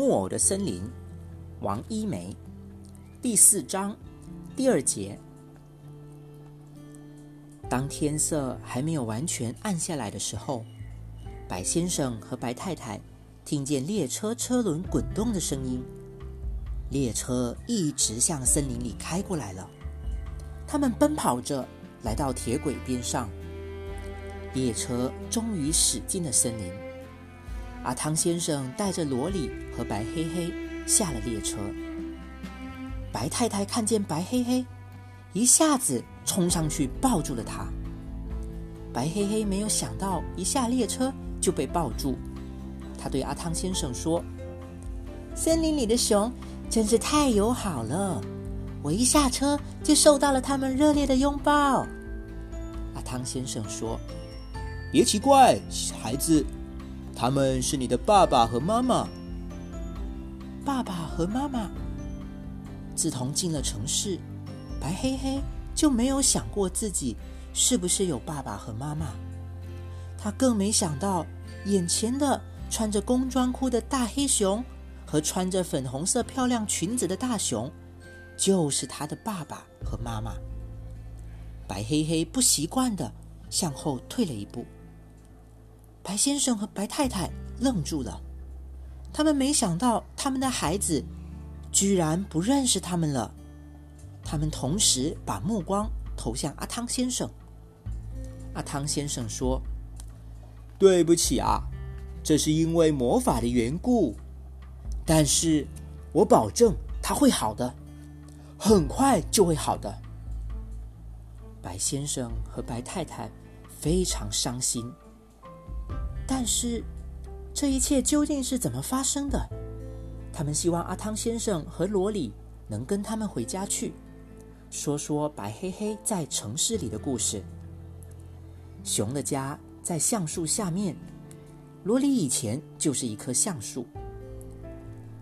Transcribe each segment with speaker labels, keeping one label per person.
Speaker 1: 木偶的森林，王一梅，第四章第二节。当天色还没有完全暗下来的时候，白先生和白太太听见列车车轮滚动的声音。列车一直向森林里开过来了。他们奔跑着来到铁轨边上，列车终于驶进了森林。阿汤先生带着罗里和白黑黑下了列车。白太太看见白黑黑，一下子冲上去抱住了他。白黑黑没有想到一下列车就被抱住，他对阿汤先生说：“森林里的熊真是太友好了，我一下车就受到了他们热烈的拥抱。”阿汤先生说：“
Speaker 2: 别奇怪，孩子。”他们是你的爸爸和妈妈。
Speaker 1: 爸爸和妈妈。自从进了城市，白黑黑就没有想过自己是不是有爸爸和妈妈。他更没想到，眼前的穿着工装裤的大黑熊和穿着粉红色漂亮裙子的大熊，就是他的爸爸和妈妈。白黑黑不习惯的向后退了一步。白先生和白太太愣住了，他们没想到他们的孩子居然不认识他们了。他们同时把目光投向阿汤先生。阿汤先生说：“
Speaker 2: 对不起啊，这是因为魔法的缘故，但是我保证他会好的，很快就会好的。”
Speaker 1: 白先生和白太太非常伤心。但是，这一切究竟是怎么发生的？他们希望阿汤先生和罗里能跟他们回家去，说说白黑黑在城市里的故事。熊的家在橡树下面，罗里以前就是一棵橡树。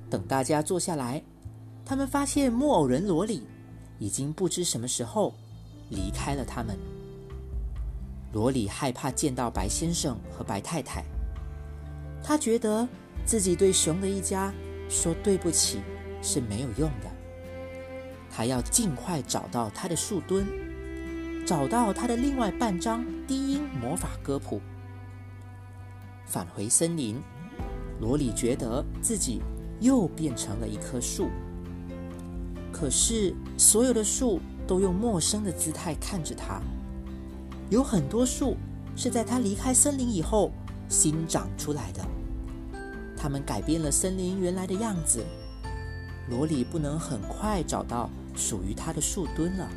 Speaker 1: 等大家坐下来，他们发现木偶人罗里已经不知什么时候离开了他们。罗里害怕见到白先生和白太太，他觉得自己对熊的一家说对不起是没有用的。他要尽快找到他的树墩，找到他的另外半张低音魔法歌谱。返回森林，罗里觉得自己又变成了一棵树。可是所有的树都用陌生的姿态看着他。有很多树是在他离开森林以后新长出来的，他们改变了森林原来的样子。罗里不能很快找到属于他的树墩了。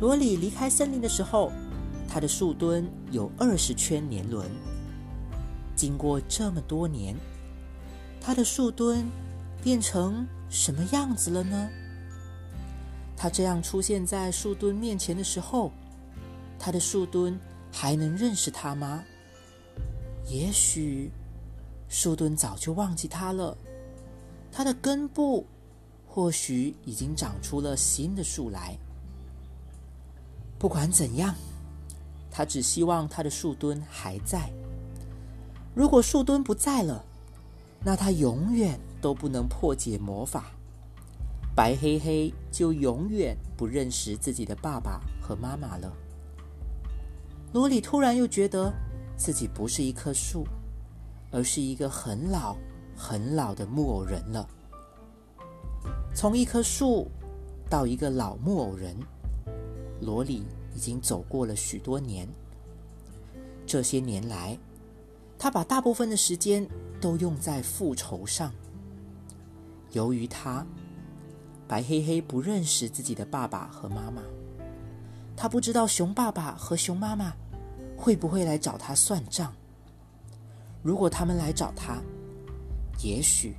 Speaker 1: 罗里离开森林的时候，他的树墩有二十圈年轮。经过这么多年，他的树墩变成什么样子了呢？他这样出现在树墩面前的时候。他的树墩还能认识他吗？也许树墩早就忘记它了。它的根部或许已经长出了新的树来。不管怎样，他只希望他的树墩还在。如果树墩不在了，那他永远都不能破解魔法。白黑黑就永远不认识自己的爸爸和妈妈了。罗里突然又觉得自己不是一棵树，而是一个很老、很老的木偶人了。从一棵树到一个老木偶人，罗里已经走过了许多年。这些年来，他把大部分的时间都用在复仇上。由于他白黑黑不认识自己的爸爸和妈妈，他不知道熊爸爸和熊妈妈。会不会来找他算账？如果他们来找他，也许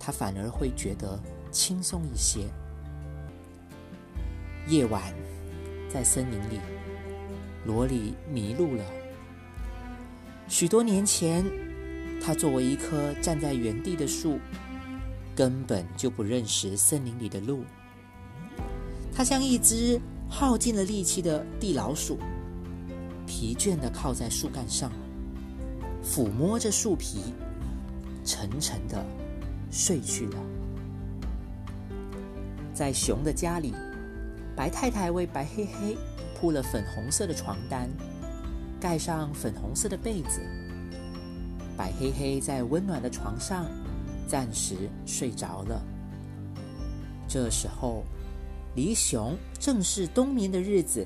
Speaker 1: 他反而会觉得轻松一些。夜晚，在森林里，罗里迷路了。许多年前，他作为一棵站在原地的树，根本就不认识森林里的路。他像一只耗尽了力气的地老鼠。疲倦的靠在树干上，抚摸着树皮，沉沉的睡去了。在熊的家里，白太太为白黑黑铺了粉红色的床单，盖上粉红色的被子。白黑黑在温暖的床上暂时睡着了。这时候，离熊正式冬眠的日子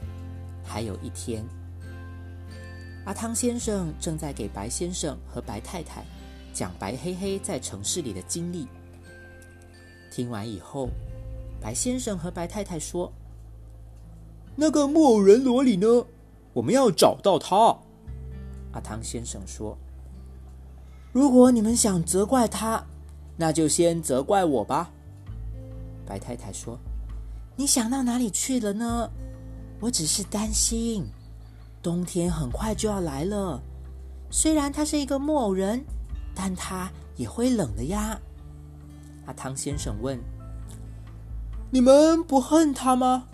Speaker 1: 还有一天。阿汤先生正在给白先生和白太太讲白黑黑在城市里的经历。听完以后，白先生和白太太说：“
Speaker 2: 那个木偶人罗里呢？我们要找到他。”
Speaker 1: 阿汤先生说：“如果你们想责怪他，那就先责怪我吧。”白太太说：“你想到哪里去了呢？我只是担心。”冬天很快就要来了，虽然他是一个木偶人，但他也会冷的呀。阿汤先生问：“
Speaker 2: 你们不恨他吗？”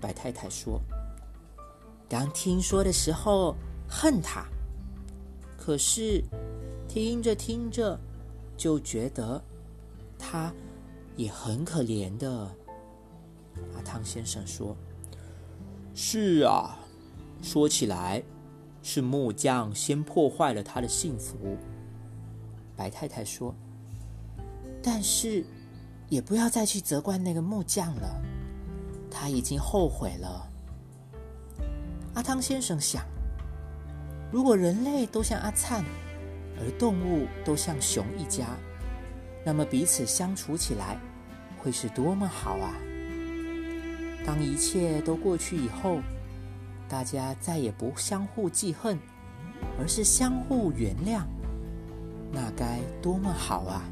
Speaker 1: 白太太说：“刚听说的时候恨他，可是听着听着就觉得他也很可怜的。”阿汤先生说：“
Speaker 2: 是啊。”说起来，是木匠先破坏了他的幸福。
Speaker 1: 白太太说：“但是，也不要再去责怪那个木匠了，他已经后悔了。”阿汤先生想：如果人类都像阿灿，而动物都像熊一家，那么彼此相处起来会是多么好啊！当一切都过去以后。大家再也不相互记恨，而是相互原谅，那该多么好啊！